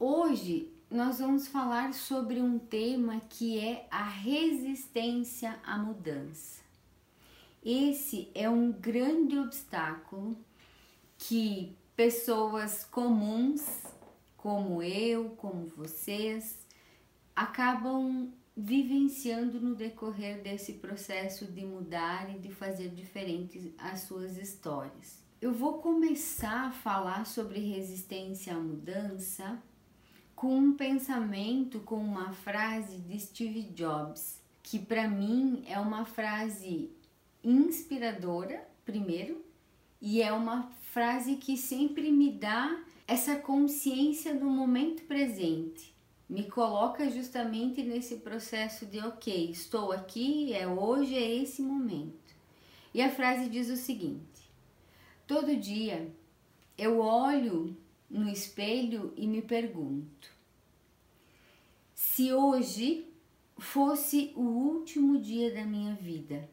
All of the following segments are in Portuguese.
Hoje nós vamos falar sobre um tema que é a resistência à mudança. Esse é um grande obstáculo que pessoas comuns, como eu, como vocês, acabam vivenciando no decorrer desse processo de mudar e de fazer diferentes as suas histórias. Eu vou começar a falar sobre resistência à mudança com um pensamento, com uma frase de Steve Jobs, que para mim é uma frase inspiradora, primeiro, e é uma frase que sempre me dá essa consciência do momento presente me coloca justamente nesse processo de ok, estou aqui, é hoje, é esse momento. E a frase diz o seguinte: todo dia eu olho no espelho e me pergunto: se hoje fosse o último dia da minha vida,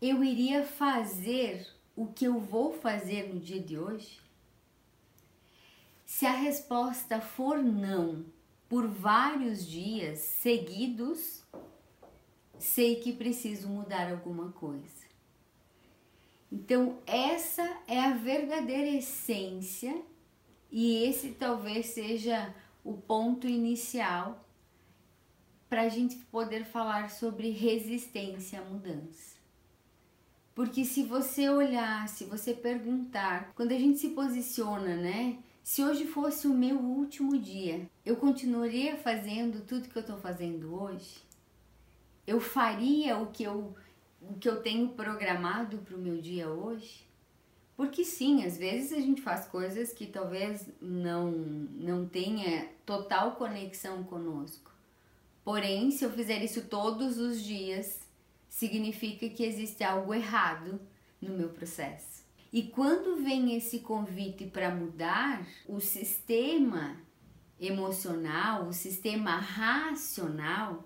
eu iria fazer o que eu vou fazer no dia de hoje? Se a resposta for não por vários dias seguidos, sei que preciso mudar alguma coisa. Então, essa é a verdadeira essência e esse talvez seja o ponto inicial para a gente poder falar sobre resistência à mudança. Porque se você olhar, se você perguntar, quando a gente se posiciona, né? Se hoje fosse o meu último dia, eu continuaria fazendo tudo que eu estou fazendo hoje? Eu faria o que eu, o que eu tenho programado para o meu dia hoje? Porque sim, às vezes a gente faz coisas que talvez não, não tenha total conexão conosco. Porém, se eu fizer isso todos os dias, significa que existe algo errado no meu processo. E quando vem esse convite para mudar, o sistema emocional, o sistema racional,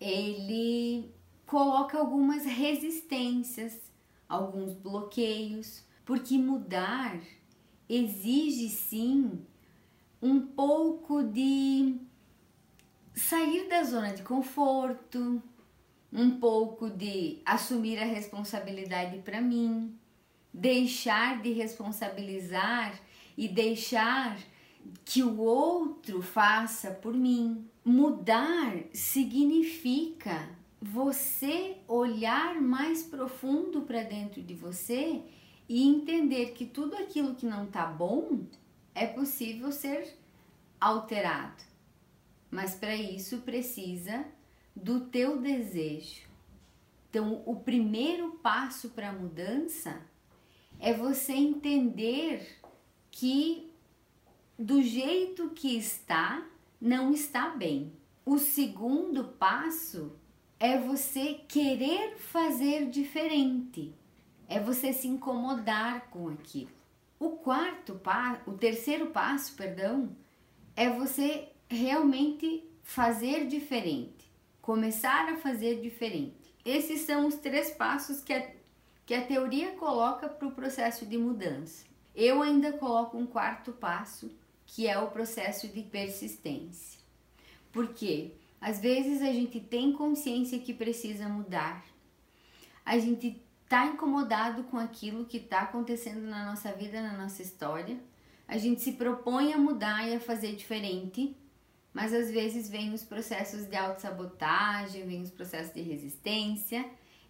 ele coloca algumas resistências, alguns bloqueios, porque mudar exige sim um pouco de sair da zona de conforto, um pouco de assumir a responsabilidade para mim, deixar de responsabilizar e deixar que o outro faça por mim. Mudar significa você olhar mais profundo para dentro de você e entender que tudo aquilo que não está bom é possível ser alterado. Mas para isso precisa do teu desejo. Então, o primeiro passo para a mudança é você entender que do jeito que está, não está bem. O segundo passo é você querer fazer diferente, é você se incomodar com aquilo. O quarto passo, o terceiro passo, perdão, é você realmente fazer diferente, começar a fazer diferente. Esses são os três passos que a que a teoria coloca para o processo de mudança. Eu ainda coloco um quarto passo, que é o processo de persistência. Porque às vezes a gente tem consciência que precisa mudar, a gente está incomodado com aquilo que está acontecendo na nossa vida, na nossa história, a gente se propõe a mudar e a fazer diferente, mas às vezes vem os processos de autossabotagem, vem os processos de resistência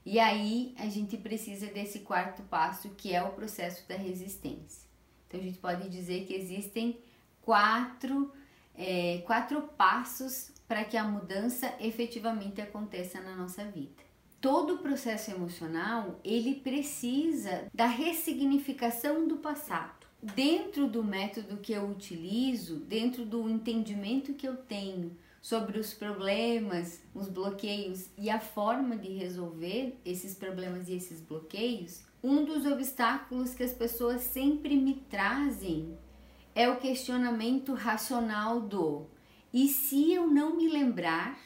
e aí a gente precisa desse quarto passo que é o processo da resistência. Então a gente pode dizer que existem quatro, é, quatro passos para que a mudança efetivamente aconteça na nossa vida. Todo o processo emocional ele precisa da ressignificação do passado. Dentro do método que eu utilizo, dentro do entendimento que eu tenho sobre os problemas, os bloqueios e a forma de resolver esses problemas e esses bloqueios, um dos obstáculos que as pessoas sempre me trazem é o questionamento racional do e se eu não me lembrar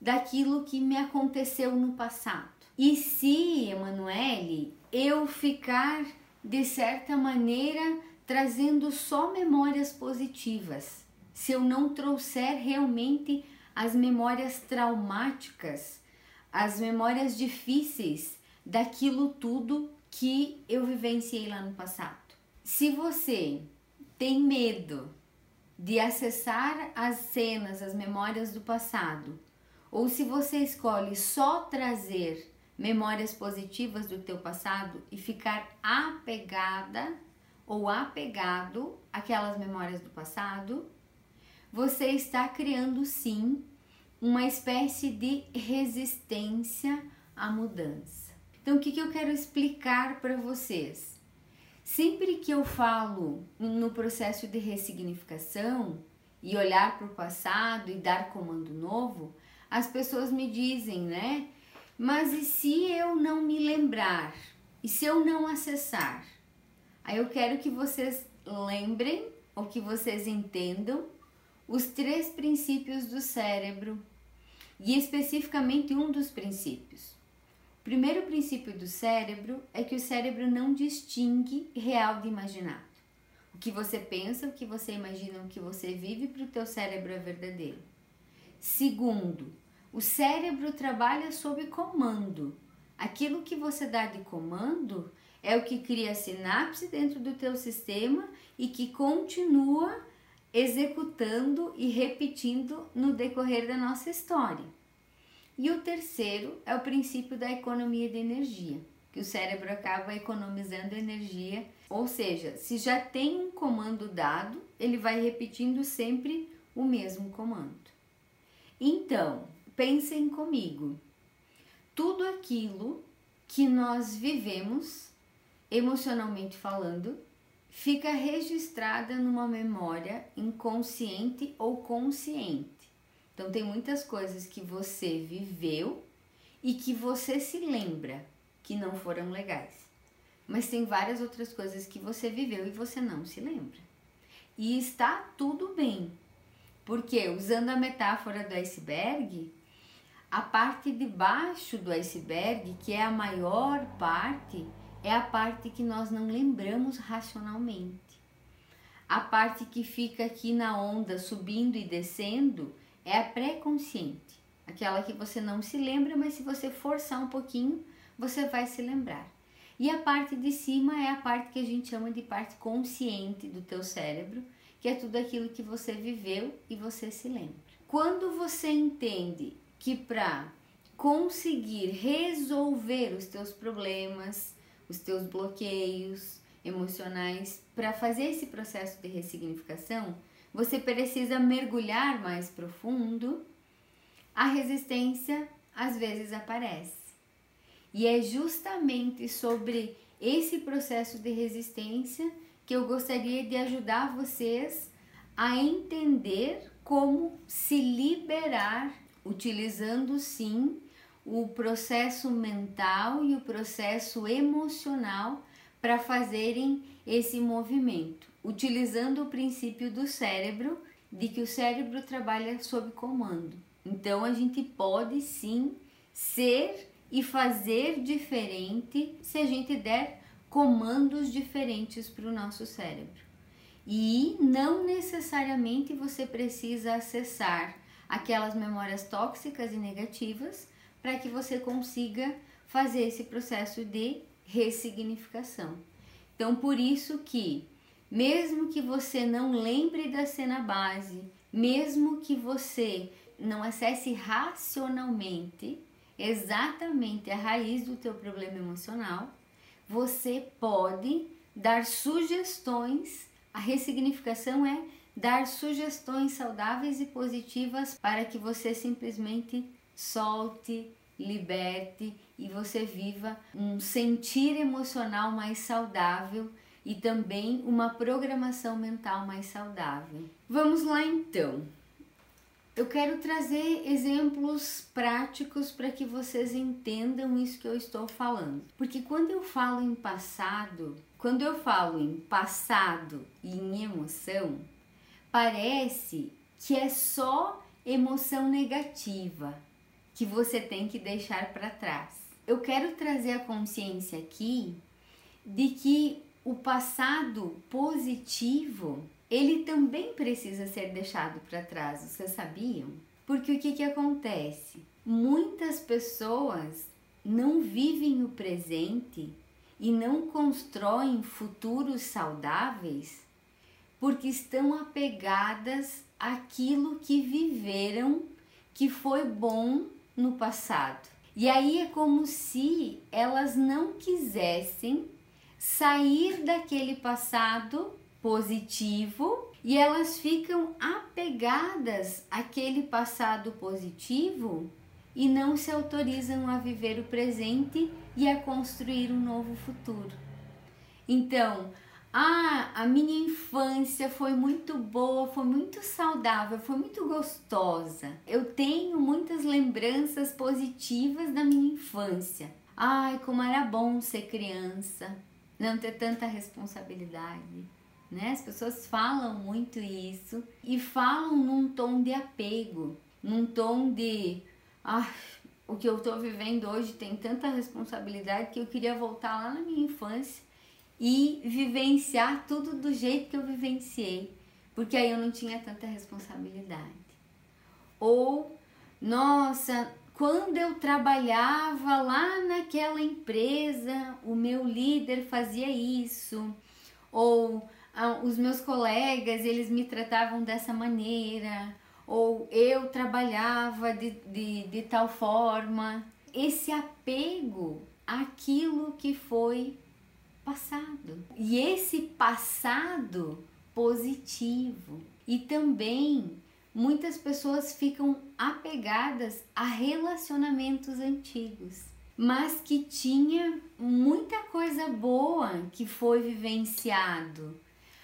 daquilo que me aconteceu no passado? E se, Emanuele, eu ficar de certa maneira trazendo só memórias positivas, se eu não trouxer realmente as memórias traumáticas, as memórias difíceis daquilo tudo que eu vivenciei lá no passado. Se você tem medo de acessar as cenas, as memórias do passado, ou se você escolhe só trazer memórias positivas do teu passado e ficar apegada ou apegado àquelas memórias do passado, você está criando sim uma espécie de resistência à mudança. Então, o que, que eu quero explicar para vocês? Sempre que eu falo no processo de ressignificação e olhar para o passado e dar comando novo, as pessoas me dizem, né? Mas e se eu não me lembrar? E se eu não acessar? Aí eu quero que vocês lembrem ou que vocês entendam os três princípios do cérebro e especificamente um dos princípios. Primeiro princípio do cérebro é que o cérebro não distingue real de imaginado. O que você pensa, o que você imagina, o que você vive para o teu cérebro é verdadeiro. Segundo, o cérebro trabalha sob comando. Aquilo que você dá de comando é o que cria sinapse dentro do teu sistema e que continua executando e repetindo no decorrer da nossa história. E o terceiro é o princípio da economia de energia, que o cérebro acaba economizando energia, ou seja, se já tem um comando dado, ele vai repetindo sempre o mesmo comando. Então, pensem comigo. Tudo aquilo que nós vivemos, emocionalmente falando, fica registrada numa memória inconsciente ou consciente. Então tem muitas coisas que você viveu e que você se lembra que não foram legais. Mas tem várias outras coisas que você viveu e você não se lembra. E está tudo bem. Porque usando a metáfora do iceberg, a parte de baixo do iceberg, que é a maior parte, é a parte que nós não lembramos racionalmente. A parte que fica aqui na onda subindo e descendo é a pré-consciente, aquela que você não se lembra, mas se você forçar um pouquinho, você vai se lembrar. E a parte de cima é a parte que a gente chama de parte consciente do teu cérebro, que é tudo aquilo que você viveu e você se lembra. Quando você entende que para conseguir resolver os teus problemas, os teus bloqueios emocionais, para fazer esse processo de ressignificação, você precisa mergulhar mais profundo, a resistência às vezes aparece. E é justamente sobre esse processo de resistência que eu gostaria de ajudar vocês a entender como se liberar utilizando sim o processo mental e o processo emocional para fazerem esse movimento, utilizando o princípio do cérebro, de que o cérebro trabalha sob comando. Então a gente pode sim ser e fazer diferente se a gente der comandos diferentes para o nosso cérebro. E não necessariamente você precisa acessar aquelas memórias tóxicas e negativas para que você consiga fazer esse processo de ressignificação. Então, por isso que mesmo que você não lembre da cena base, mesmo que você não acesse racionalmente exatamente a raiz do teu problema emocional, você pode dar sugestões. A ressignificação é dar sugestões saudáveis e positivas para que você simplesmente solte, liberte e você viva um sentir emocional mais saudável e também uma programação mental mais saudável. Vamos lá então. Eu quero trazer exemplos práticos para que vocês entendam isso que eu estou falando. Porque quando eu falo em passado, quando eu falo em passado e em emoção, parece que é só emoção negativa que você tem que deixar para trás. Eu quero trazer a consciência aqui de que o passado positivo, ele também precisa ser deixado para trás, vocês sabiam? Porque o que, que acontece? Muitas pessoas não vivem o presente e não constroem futuros saudáveis porque estão apegadas àquilo que viveram que foi bom no passado. E aí é como se elas não quisessem sair daquele passado positivo e elas ficam apegadas àquele passado positivo e não se autorizam a viver o presente e a construir um novo futuro. Então, ah, a minha infância foi muito boa, foi muito saudável, foi muito gostosa. Eu tenho muitas lembranças positivas da minha infância. Ai, como era bom ser criança, não ter tanta responsabilidade. Né? As pessoas falam muito isso e falam num tom de apego, num tom de ah, o que eu estou vivendo hoje tem tanta responsabilidade que eu queria voltar lá na minha infância e vivenciar tudo do jeito que eu vivenciei, porque aí eu não tinha tanta responsabilidade. Ou, nossa, quando eu trabalhava lá naquela empresa, o meu líder fazia isso, ou ah, os meus colegas, eles me tratavam dessa maneira, ou eu trabalhava de, de, de tal forma. Esse apego àquilo que foi passado. E esse passado positivo. E também muitas pessoas ficam apegadas a relacionamentos antigos, mas que tinha muita coisa boa que foi vivenciado,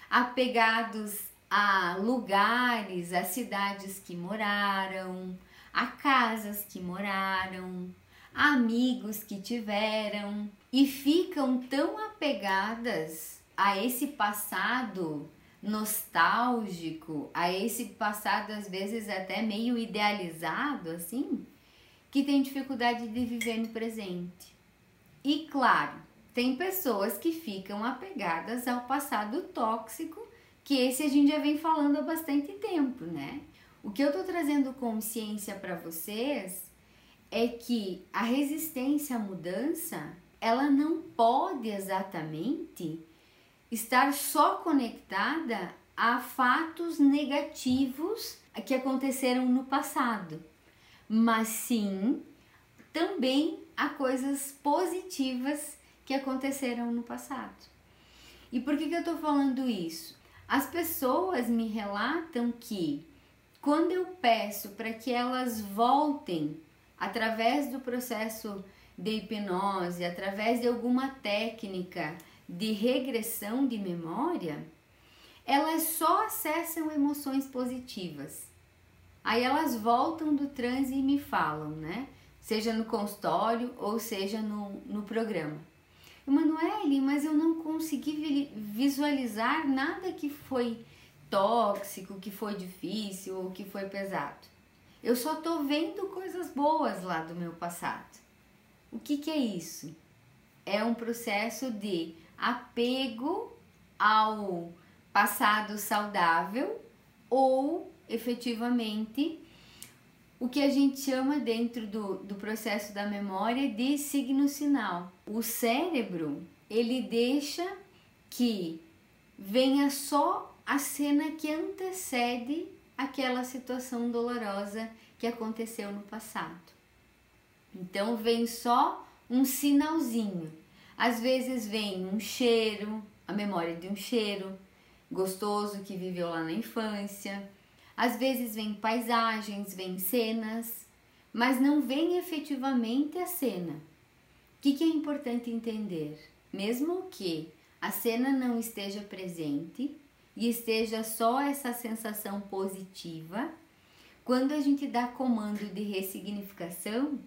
apegados a lugares, a cidades que moraram, a casas que moraram, a amigos que tiveram e ficam tão apegadas a esse passado nostálgico, a esse passado às vezes até meio idealizado assim, que tem dificuldade de viver no presente. E claro, tem pessoas que ficam apegadas ao passado tóxico, que esse a gente já vem falando há bastante tempo, né? O que eu tô trazendo consciência para vocês é que a resistência à mudança, ela não pode exatamente estar só conectada a fatos negativos que aconteceram no passado, mas sim também a coisas positivas que aconteceram no passado. E por que, que eu estou falando isso? As pessoas me relatam que quando eu peço para que elas voltem através do processo de hipnose, através de alguma técnica de regressão de memória, elas só acessam emoções positivas. Aí elas voltam do transe e me falam, né? Seja no consultório ou seja no, no programa. Emanuele, mas eu não consegui visualizar nada que foi tóxico, que foi difícil ou que foi pesado. Eu só tô vendo coisas boas lá do meu passado. O que, que é isso? É um processo de apego ao passado saudável ou efetivamente o que a gente chama dentro do, do processo da memória de signo sinal. O cérebro ele deixa que venha só a cena que antecede aquela situação dolorosa que aconteceu no passado. Então vem só um sinalzinho. Às vezes vem um cheiro, a memória de um cheiro gostoso que viveu lá na infância. Às vezes vem paisagens, vem cenas, mas não vem efetivamente a cena. O que, que é importante entender? Mesmo que a cena não esteja presente e esteja só essa sensação positiva, quando a gente dá comando de ressignificação,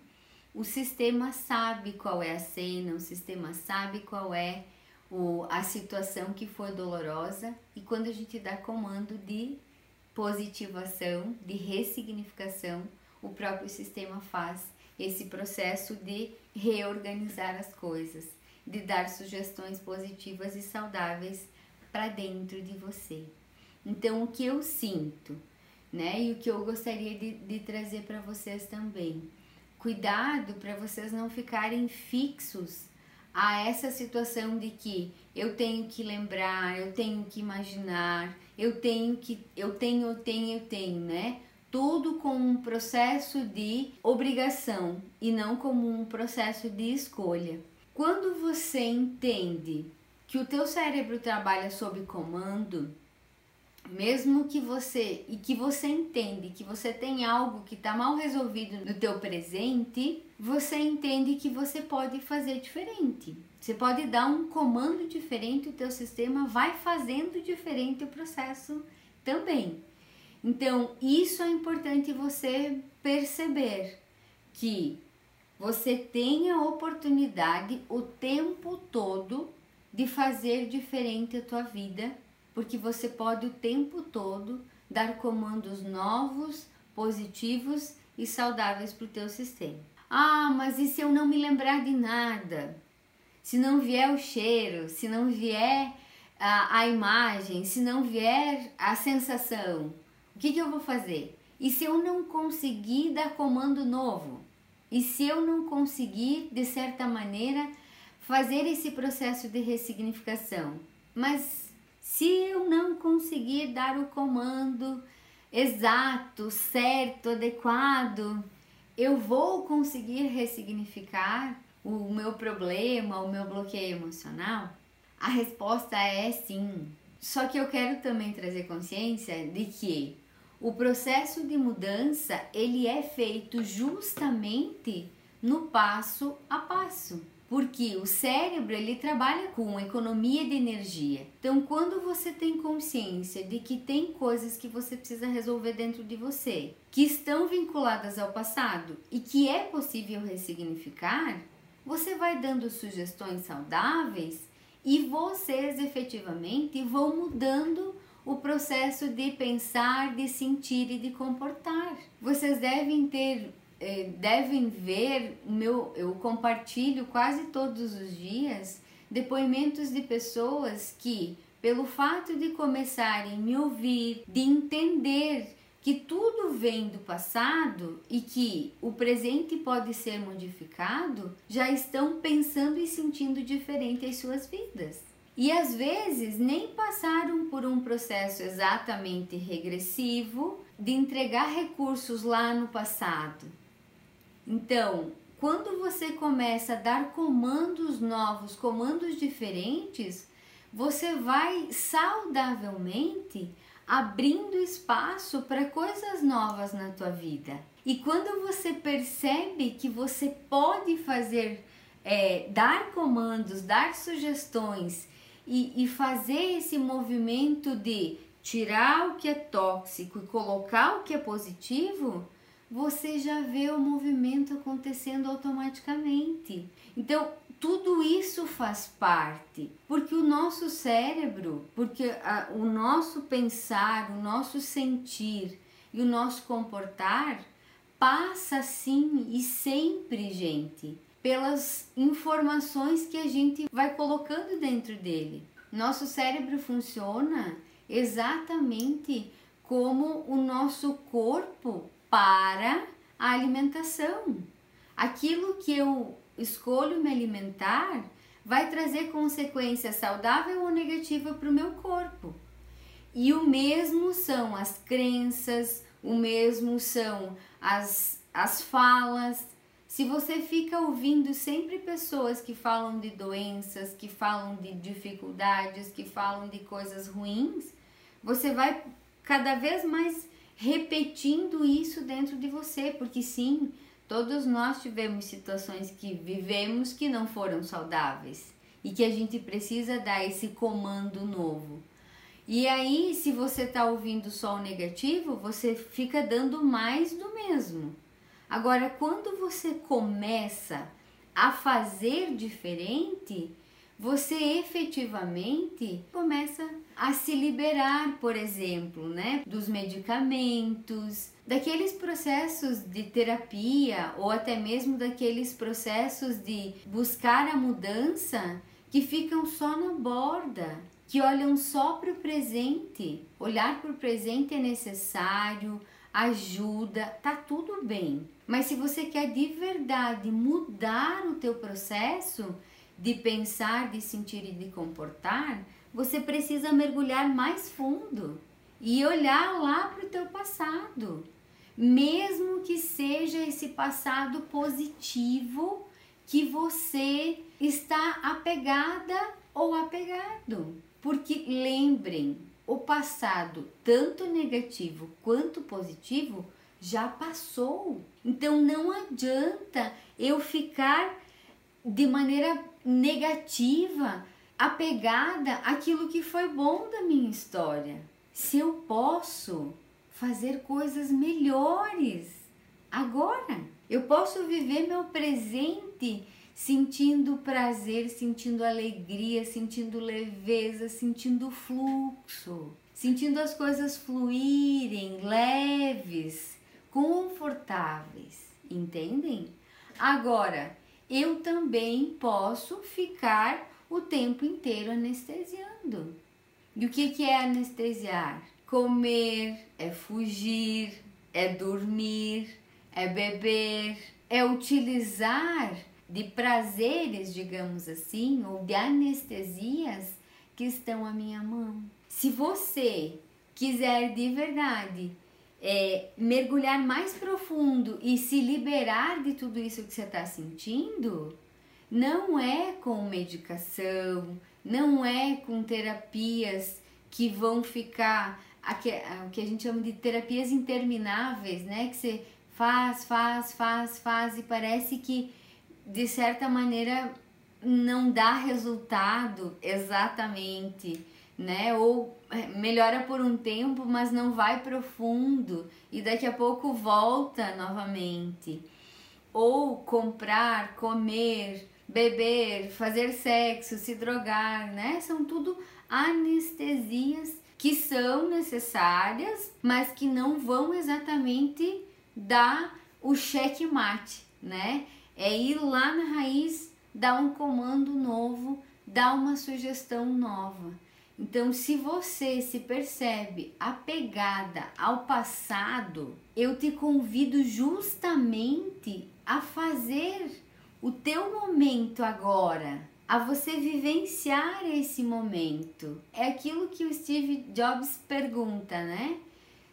o sistema sabe qual é a cena, o sistema sabe qual é o, a situação que foi dolorosa e quando a gente dá comando de positivação, de ressignificação, o próprio sistema faz esse processo de reorganizar as coisas. de dar sugestões positivas e saudáveis para dentro de você. Então, o que eu sinto, né? E o que eu gostaria de, de trazer para vocês também. Cuidado para vocês não ficarem fixos a essa situação de que eu tenho que lembrar, eu tenho que imaginar, eu tenho que, eu tenho, eu tenho, eu tenho, né? Tudo com um processo de obrigação e não como um processo de escolha. Quando você entende que o teu cérebro trabalha sob comando, mesmo que você e que você entende que você tem algo que está mal resolvido no teu presente, você entende que você pode fazer diferente. Você pode dar um comando diferente, o teu sistema vai fazendo diferente o processo também. Então, isso é importante você perceber que você tem a oportunidade o tempo todo de fazer diferente a tua vida porque você pode o tempo todo dar comandos novos, positivos e saudáveis para o teu sistema. Ah, mas e se eu não me lembrar de nada? Se não vier o cheiro, se não vier a, a imagem, se não vier a sensação, o que, que eu vou fazer? E se eu não conseguir dar comando novo? E se eu não conseguir, de certa maneira, fazer esse processo de ressignificação? Mas se eu não conseguir dar o comando exato, certo, adequado, eu vou conseguir ressignificar o meu problema, o meu bloqueio emocional? A resposta é sim. Só que eu quero também trazer consciência de que o processo de mudança ele é feito justamente no passo a passo porque o cérebro ele trabalha com economia de energia. Então, quando você tem consciência de que tem coisas que você precisa resolver dentro de você, que estão vinculadas ao passado e que é possível ressignificar, você vai dando sugestões saudáveis e vocês efetivamente vão mudando o processo de pensar, de sentir e de comportar. Vocês devem ter devem ver o meu eu compartilho quase todos os dias depoimentos de pessoas que pelo fato de começarem a me ouvir, de entender que tudo vem do passado e que o presente pode ser modificado, já estão pensando e sentindo diferente as suas vidas. E às vezes nem passaram por um processo exatamente regressivo de entregar recursos lá no passado, então, quando você começa a dar comandos novos, comandos diferentes, você vai saudavelmente abrindo espaço para coisas novas na tua vida. E quando você percebe que você pode fazer, é, dar comandos, dar sugestões e, e fazer esse movimento de tirar o que é tóxico e colocar o que é positivo, você já vê o movimento acontecendo automaticamente. Então, tudo isso faz parte, porque o nosso cérebro, porque a, o nosso pensar, o nosso sentir e o nosso comportar passa sim e sempre, gente, pelas informações que a gente vai colocando dentro dele. Nosso cérebro funciona exatamente como o nosso corpo para a alimentação. Aquilo que eu escolho me alimentar vai trazer consequência saudável ou negativa para o meu corpo. E o mesmo são as crenças, o mesmo são as, as falas. Se você fica ouvindo sempre pessoas que falam de doenças, que falam de dificuldades, que falam de coisas ruins, você vai cada vez mais repetindo isso dentro de você, porque sim, todos nós tivemos situações que vivemos que não foram saudáveis e que a gente precisa dar esse comando novo. E aí, se você está ouvindo só o negativo, você fica dando mais do mesmo. Agora, quando você começa a fazer diferente, você efetivamente começa a se liberar, por exemplo, né, dos medicamentos, daqueles processos de terapia ou até mesmo daqueles processos de buscar a mudança que ficam só na borda, que olham só para o presente. Olhar para o presente é necessário, ajuda, tá tudo bem. Mas se você quer de verdade mudar o teu processo de pensar, de sentir e de comportar, você precisa mergulhar mais fundo e olhar lá para o teu passado, mesmo que seja esse passado positivo que você está apegada ou apegado. Porque lembrem, o passado, tanto negativo quanto positivo, já passou. Então não adianta eu ficar de maneira negativa apegada àquilo que foi bom da minha história. Se eu posso fazer coisas melhores agora, eu posso viver meu presente sentindo prazer, sentindo alegria, sentindo leveza, sentindo fluxo, sentindo as coisas fluírem leves, confortáveis, entendem? Agora, eu também posso ficar o tempo inteiro anestesiando. E o que, que é anestesiar? Comer, é fugir, é dormir, é beber, é utilizar de prazeres, digamos assim, ou de anestesias que estão à minha mão. Se você quiser de verdade é, mergulhar mais profundo e se liberar de tudo isso que você está sentindo, não é com medicação, não é com terapias que vão ficar o que a gente chama de terapias intermináveis, né? Que você faz, faz, faz, faz e parece que de certa maneira não dá resultado exatamente, né? Ou é, melhora por um tempo, mas não vai profundo e daqui a pouco volta novamente. Ou comprar, comer, beber, fazer sexo, se drogar, né? São tudo anestesias que são necessárias, mas que não vão exatamente dar o cheque mate, né? É ir lá na raiz, dar um comando novo, dar uma sugestão nova. Então, se você se percebe apegada ao passado, eu te convido justamente a fazer o teu momento agora, a você vivenciar esse momento. É aquilo que o Steve Jobs pergunta, né?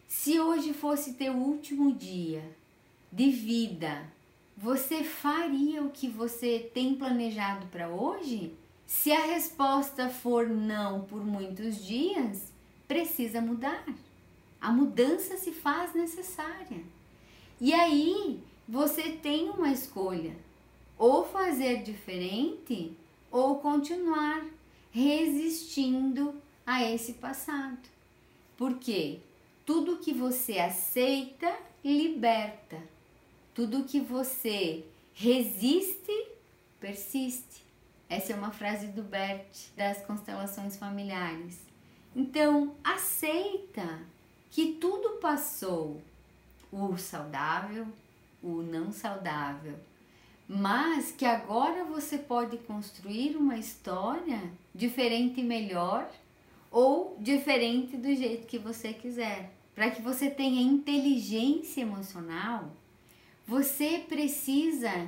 Se hoje fosse teu último dia de vida, você faria o que você tem planejado para hoje? Se a resposta for não por muitos dias, precisa mudar. A mudança se faz necessária. E aí você tem uma escolha ou fazer diferente ou continuar resistindo a esse passado. Porque tudo que você aceita liberta, tudo que você resiste persiste. Essa é uma frase do Bert das constelações familiares. Então, aceita que tudo passou, o saudável, o não saudável, mas que agora você pode construir uma história diferente e melhor ou diferente do jeito que você quiser. Para que você tenha inteligência emocional, você precisa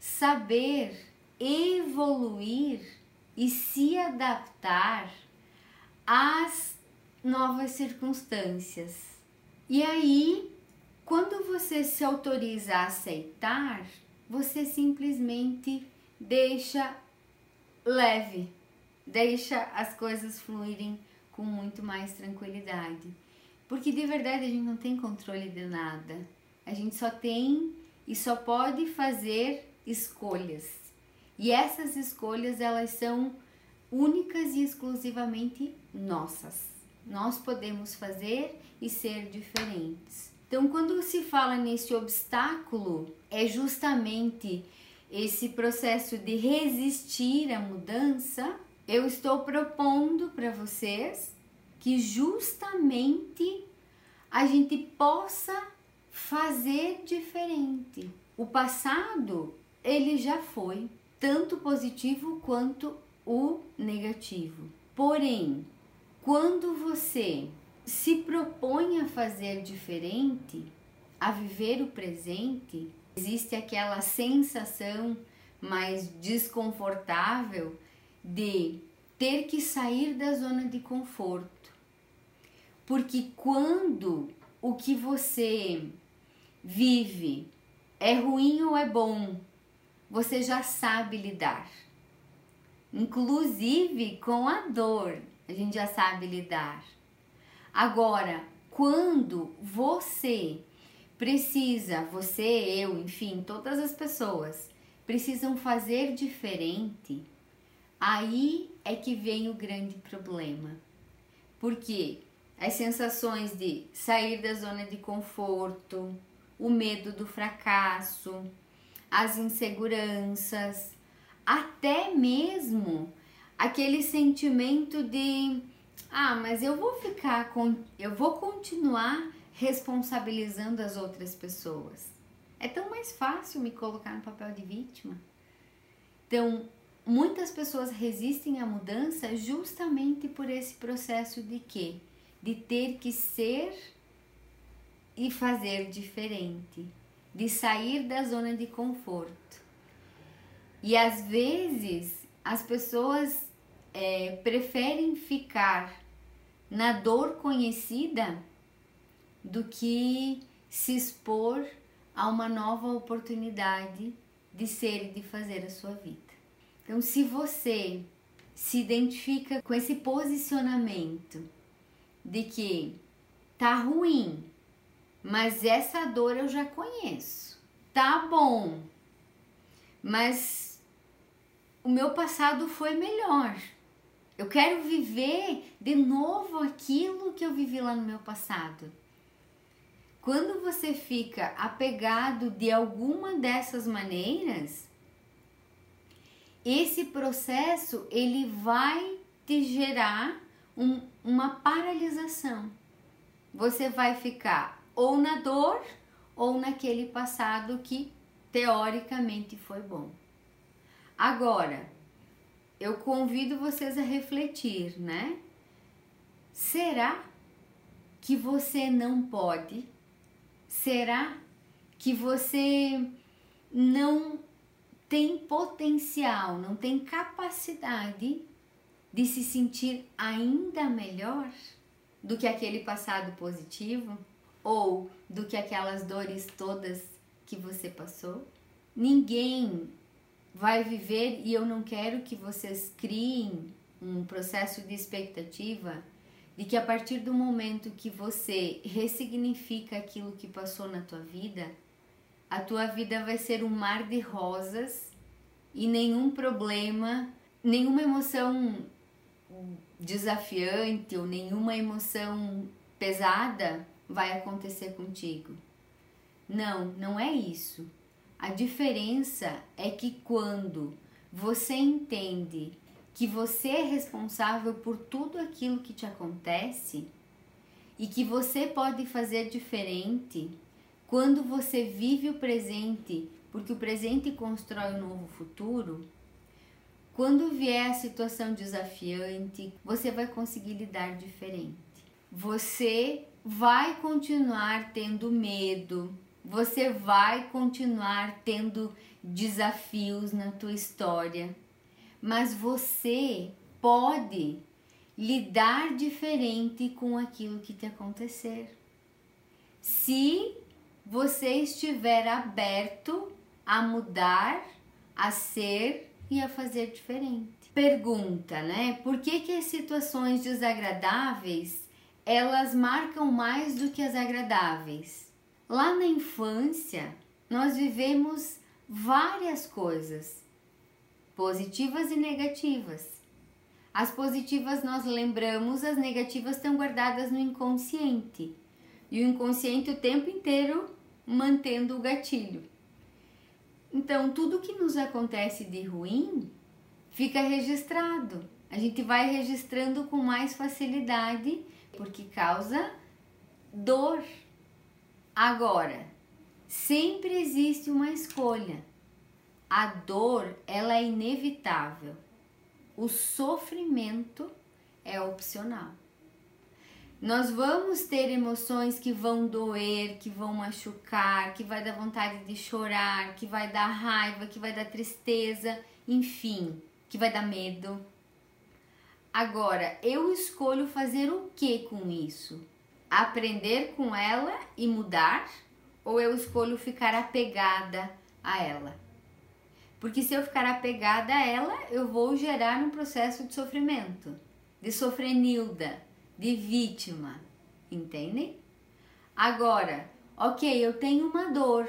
saber evoluir e se adaptar às novas circunstâncias. E aí, quando você se autoriza a aceitar, você simplesmente deixa leve, deixa as coisas fluírem com muito mais tranquilidade. Porque de verdade a gente não tem controle de nada. A gente só tem e só pode fazer escolhas. E essas escolhas elas são únicas e exclusivamente nossas. Nós podemos fazer e ser diferentes. Então, quando se fala nesse obstáculo, é justamente esse processo de resistir à mudança, eu estou propondo para vocês que justamente a gente possa fazer diferente. O passado, ele já foi tanto positivo quanto o negativo. Porém, quando você se propõe a fazer diferente, a viver o presente, existe aquela sensação mais desconfortável de ter que sair da zona de conforto. Porque quando o que você vive é ruim ou é bom, você já sabe lidar. Inclusive com a dor, a gente já sabe lidar. Agora, quando você precisa, você, eu, enfim, todas as pessoas precisam fazer diferente, aí é que vem o grande problema. Porque as sensações de sair da zona de conforto, o medo do fracasso, as inseguranças, até mesmo aquele sentimento de ah, mas eu vou ficar com eu vou continuar responsabilizando as outras pessoas. É tão mais fácil me colocar no papel de vítima. Então, muitas pessoas resistem à mudança justamente por esse processo de quê? De ter que ser e fazer diferente, de sair da zona de conforto. E às vezes as pessoas é, preferem ficar na dor conhecida do que se expor a uma nova oportunidade de ser e de fazer a sua vida. Então, se você se identifica com esse posicionamento de que tá ruim, mas essa dor eu já conheço. Tá bom, mas o meu passado foi melhor. Eu quero viver de novo aquilo que eu vivi lá no meu passado. Quando você fica apegado de alguma dessas maneiras, esse processo ele vai te gerar um, uma paralisação. Você vai ficar ou na dor ou naquele passado que teoricamente foi bom. Agora, eu convido vocês a refletir, né? Será que você não pode? Será que você não tem potencial, não tem capacidade de se sentir ainda melhor do que aquele passado positivo ou do que aquelas dores todas que você passou? Ninguém vai viver e eu não quero que vocês criem um processo de expectativa de que a partir do momento que você ressignifica aquilo que passou na tua vida, a tua vida vai ser um mar de rosas e nenhum problema, nenhuma emoção desafiante ou nenhuma emoção pesada vai acontecer contigo. Não, não é isso. A diferença é que quando você entende que você é responsável por tudo aquilo que te acontece e que você pode fazer diferente quando você vive o presente, porque o presente constrói um novo futuro. Quando vier a situação desafiante, você vai conseguir lidar diferente. Você vai continuar tendo medo, você vai continuar tendo desafios na tua história, mas você pode lidar diferente com aquilo que te acontecer. Se você estiver aberto a mudar, a ser e a fazer diferente. Pergunta, né? Por que que as situações desagradáveis elas marcam mais do que as agradáveis? Lá na infância, nós vivemos várias coisas, positivas e negativas. As positivas nós lembramos, as negativas estão guardadas no inconsciente. E o inconsciente o tempo inteiro mantendo o gatilho. Então, tudo que nos acontece de ruim fica registrado. A gente vai registrando com mais facilidade porque causa dor. Agora, sempre existe uma escolha. A dor, ela é inevitável. O sofrimento é opcional. Nós vamos ter emoções que vão doer, que vão machucar, que vai dar vontade de chorar, que vai dar raiva, que vai dar tristeza, enfim, que vai dar medo. Agora, eu escolho fazer o que com isso? Aprender com ela e mudar? Ou eu escolho ficar apegada a ela? Porque se eu ficar apegada a ela, eu vou gerar um processo de sofrimento, de sofrenilda de vítima, entendem? Agora, ok, eu tenho uma dor,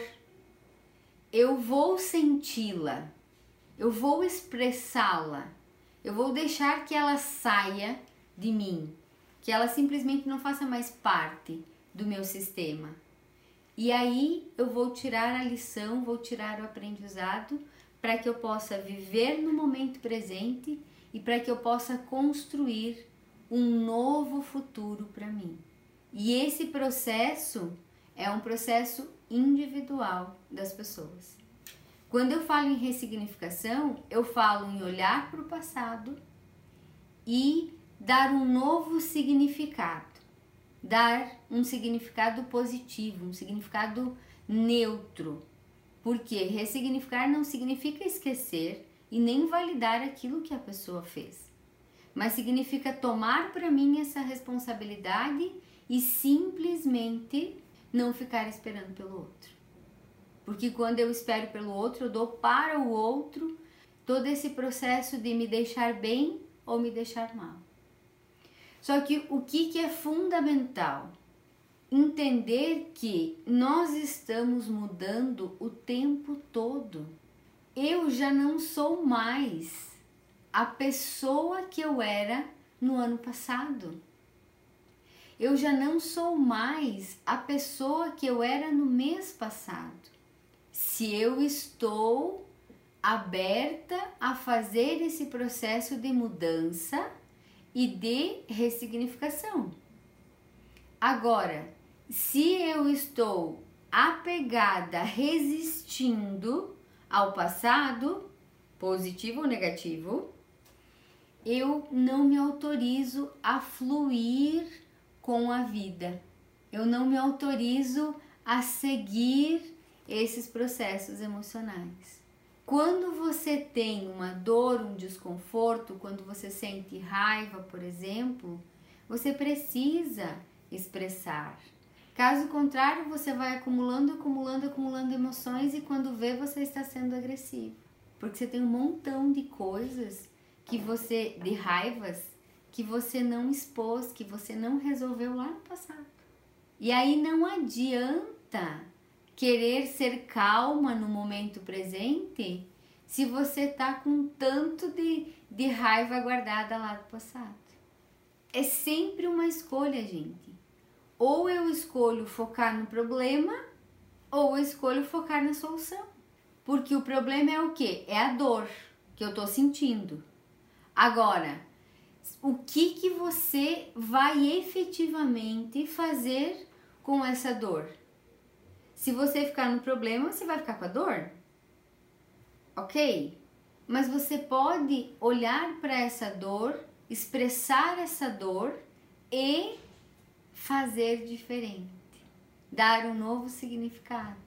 eu vou senti-la, eu vou expressá-la, eu vou deixar que ela saia de mim, que ela simplesmente não faça mais parte do meu sistema. E aí eu vou tirar a lição, vou tirar o aprendizado para que eu possa viver no momento presente e para que eu possa construir um novo futuro para mim. E esse processo é um processo individual das pessoas. Quando eu falo em ressignificação, eu falo em olhar para o passado e dar um novo significado, dar um significado positivo, um significado neutro. Porque ressignificar não significa esquecer e nem validar aquilo que a pessoa fez mas significa tomar para mim essa responsabilidade e simplesmente não ficar esperando pelo outro. Porque quando eu espero pelo outro, eu dou para o outro todo esse processo de me deixar bem ou me deixar mal. Só que o que, que é fundamental? Entender que nós estamos mudando o tempo todo. Eu já não sou mais a pessoa que eu era no ano passado. Eu já não sou mais a pessoa que eu era no mês passado. Se eu estou aberta a fazer esse processo de mudança e de ressignificação. Agora, se eu estou apegada, resistindo ao passado, positivo ou negativo, eu não me autorizo a fluir com a vida. Eu não me autorizo a seguir esses processos emocionais. Quando você tem uma dor, um desconforto, quando você sente raiva, por exemplo, você precisa expressar. Caso contrário, você vai acumulando, acumulando, acumulando emoções e quando vê, você está sendo agressivo. Porque você tem um montão de coisas que você de raivas que você não expôs, que você não resolveu lá no passado. E aí não adianta querer ser calma no momento presente se você tá com tanto de, de raiva guardada lá do passado. É sempre uma escolha, gente. Ou eu escolho focar no problema, ou eu escolho focar na solução. Porque o problema é o que? É a dor que eu tô sentindo. Agora, o que que você vai efetivamente fazer com essa dor? Se você ficar no problema, você vai ficar com a dor? Ok? Mas você pode olhar para essa dor, expressar essa dor e fazer diferente, dar um novo significado,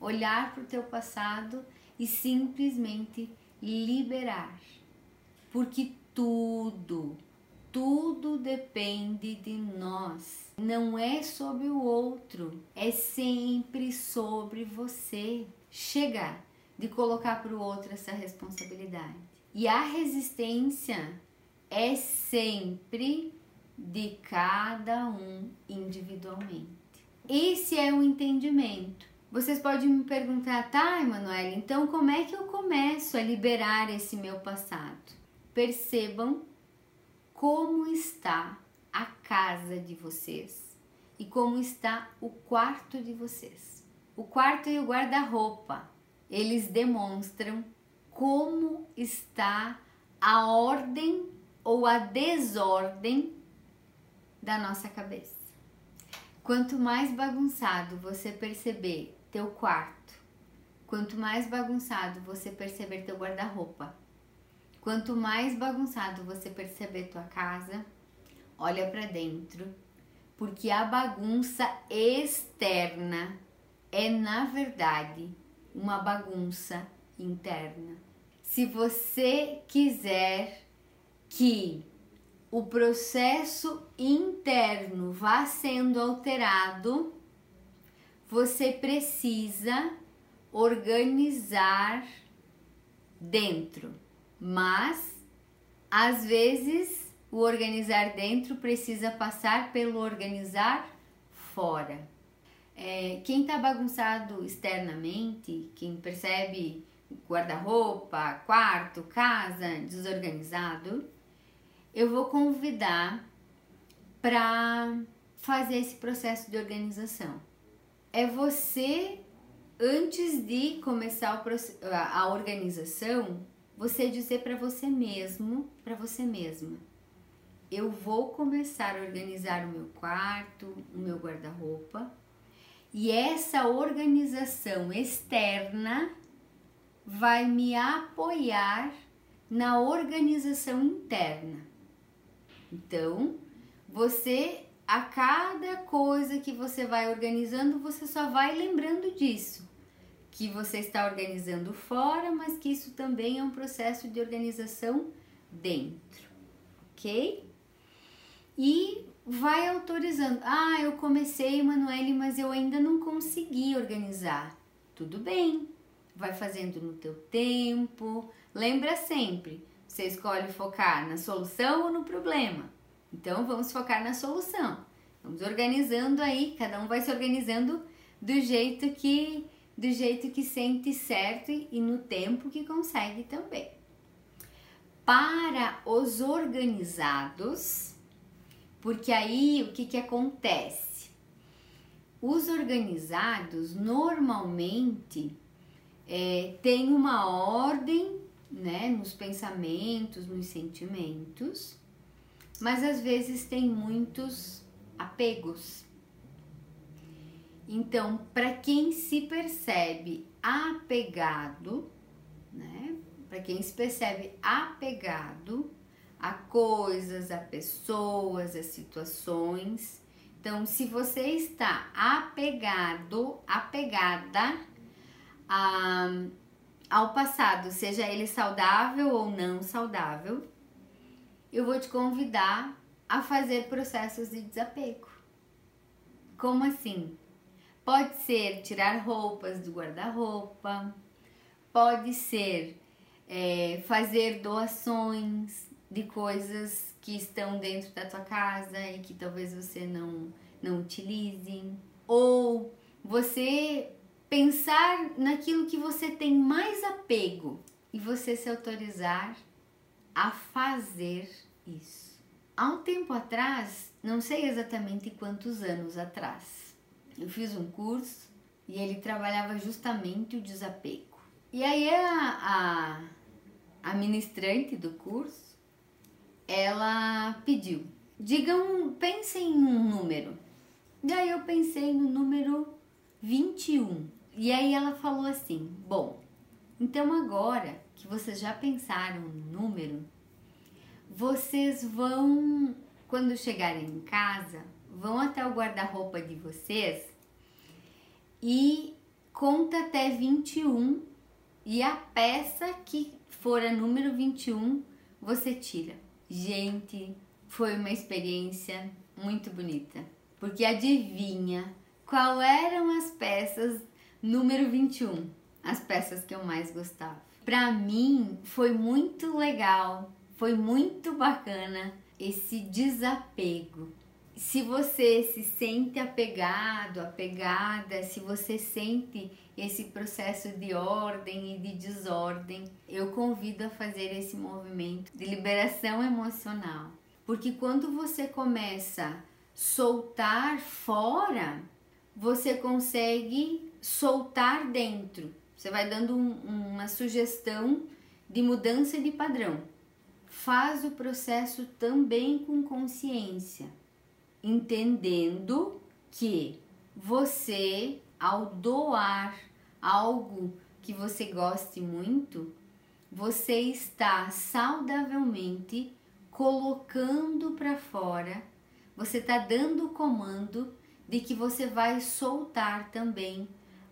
olhar para o teu passado e simplesmente liberar porque tudo, tudo depende de nós. Não é sobre o outro, é sempre sobre você. Chega de colocar para o outro essa responsabilidade. E a resistência é sempre de cada um individualmente. Esse é o entendimento. Vocês podem me perguntar, tá, Emanuele, então como é que eu começo a liberar esse meu passado? percebam como está a casa de vocês e como está o quarto de vocês. O quarto e o guarda-roupa eles demonstram como está a ordem ou a desordem da nossa cabeça. Quanto mais bagunçado você perceber teu quarto, quanto mais bagunçado você perceber teu guarda-roupa, quanto mais bagunçado você perceber tua casa, olha para dentro, porque a bagunça externa é na verdade uma bagunça interna. Se você quiser que o processo interno vá sendo alterado, você precisa organizar dentro, mas às vezes o organizar dentro precisa passar pelo organizar fora. É, quem está bagunçado externamente, quem percebe guarda-roupa, quarto, casa desorganizado, eu vou convidar para fazer esse processo de organização. É você, antes de começar a organização, você dizer para você mesmo, para você mesma, eu vou começar a organizar o meu quarto, o meu guarda-roupa, e essa organização externa vai me apoiar na organização interna. Então, você a cada coisa que você vai organizando, você só vai lembrando disso, que você está organizando fora, mas que isso também é um processo de organização dentro, ok? E vai autorizando. Ah, eu comecei, Emanuele, mas eu ainda não consegui organizar. Tudo bem, vai fazendo no teu tempo. Lembra sempre, você escolhe focar na solução ou no problema. Então vamos focar na solução. Vamos organizando aí, cada um vai se organizando do jeito que do jeito que sente certo e no tempo que consegue também. Para os organizados, porque aí o que, que acontece? Os organizados normalmente é, têm uma ordem né, nos pensamentos, nos sentimentos, mas às vezes tem muitos apegos. Então, para quem se percebe apegado, né, para quem se percebe apegado a coisas, a pessoas, a situações, então, se você está apegado, apegada a, ao passado, seja ele saudável ou não saudável, eu vou te convidar a fazer processos de desapego. Como assim? Pode ser tirar roupas do guarda-roupa, pode ser é, fazer doações de coisas que estão dentro da tua casa e que talvez você não, não utilize, ou você pensar naquilo que você tem mais apego e você se autorizar a fazer isso. Há um tempo atrás, não sei exatamente quantos anos atrás, eu fiz um curso e ele trabalhava justamente o desapego. E aí a, a, a ministrante do curso, ela pediu, digam, pensem em um número. E aí eu pensei no número 21. E aí ela falou assim: Bom, então agora que vocês já pensaram no número, vocês vão, quando chegarem em casa, vão até o guarda-roupa de vocês e conta até 21 e a peça que for a número 21 você tira. Gente, foi uma experiência muito bonita, porque adivinha qual eram as peças número 21, as peças que eu mais gostava. Para mim foi muito legal foi muito bacana esse desapego. Se você se sente apegado, apegada, se você sente esse processo de ordem e de desordem, eu convido a fazer esse movimento de liberação emocional. Porque quando você começa a soltar fora, você consegue soltar dentro. Você vai dando um, uma sugestão de mudança de padrão. Faz o processo também com consciência, entendendo que você, ao doar algo que você goste muito, você está saudavelmente colocando para fora, você está dando o comando de que você vai soltar também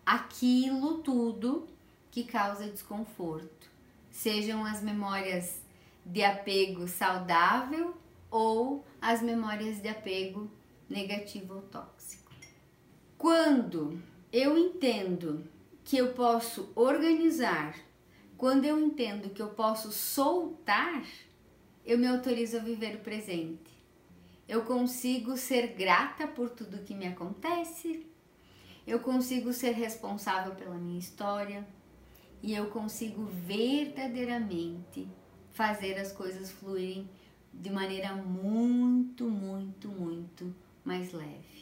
aquilo tudo que causa desconforto, sejam as memórias de apego saudável ou as memórias de apego negativo ou tóxico. Quando eu entendo que eu posso organizar, quando eu entendo que eu posso soltar, eu me autorizo a viver o presente. Eu consigo ser grata por tudo que me acontece, eu consigo ser responsável pela minha história e eu consigo verdadeiramente fazer as coisas fluírem de maneira muito, muito, muito mais leve.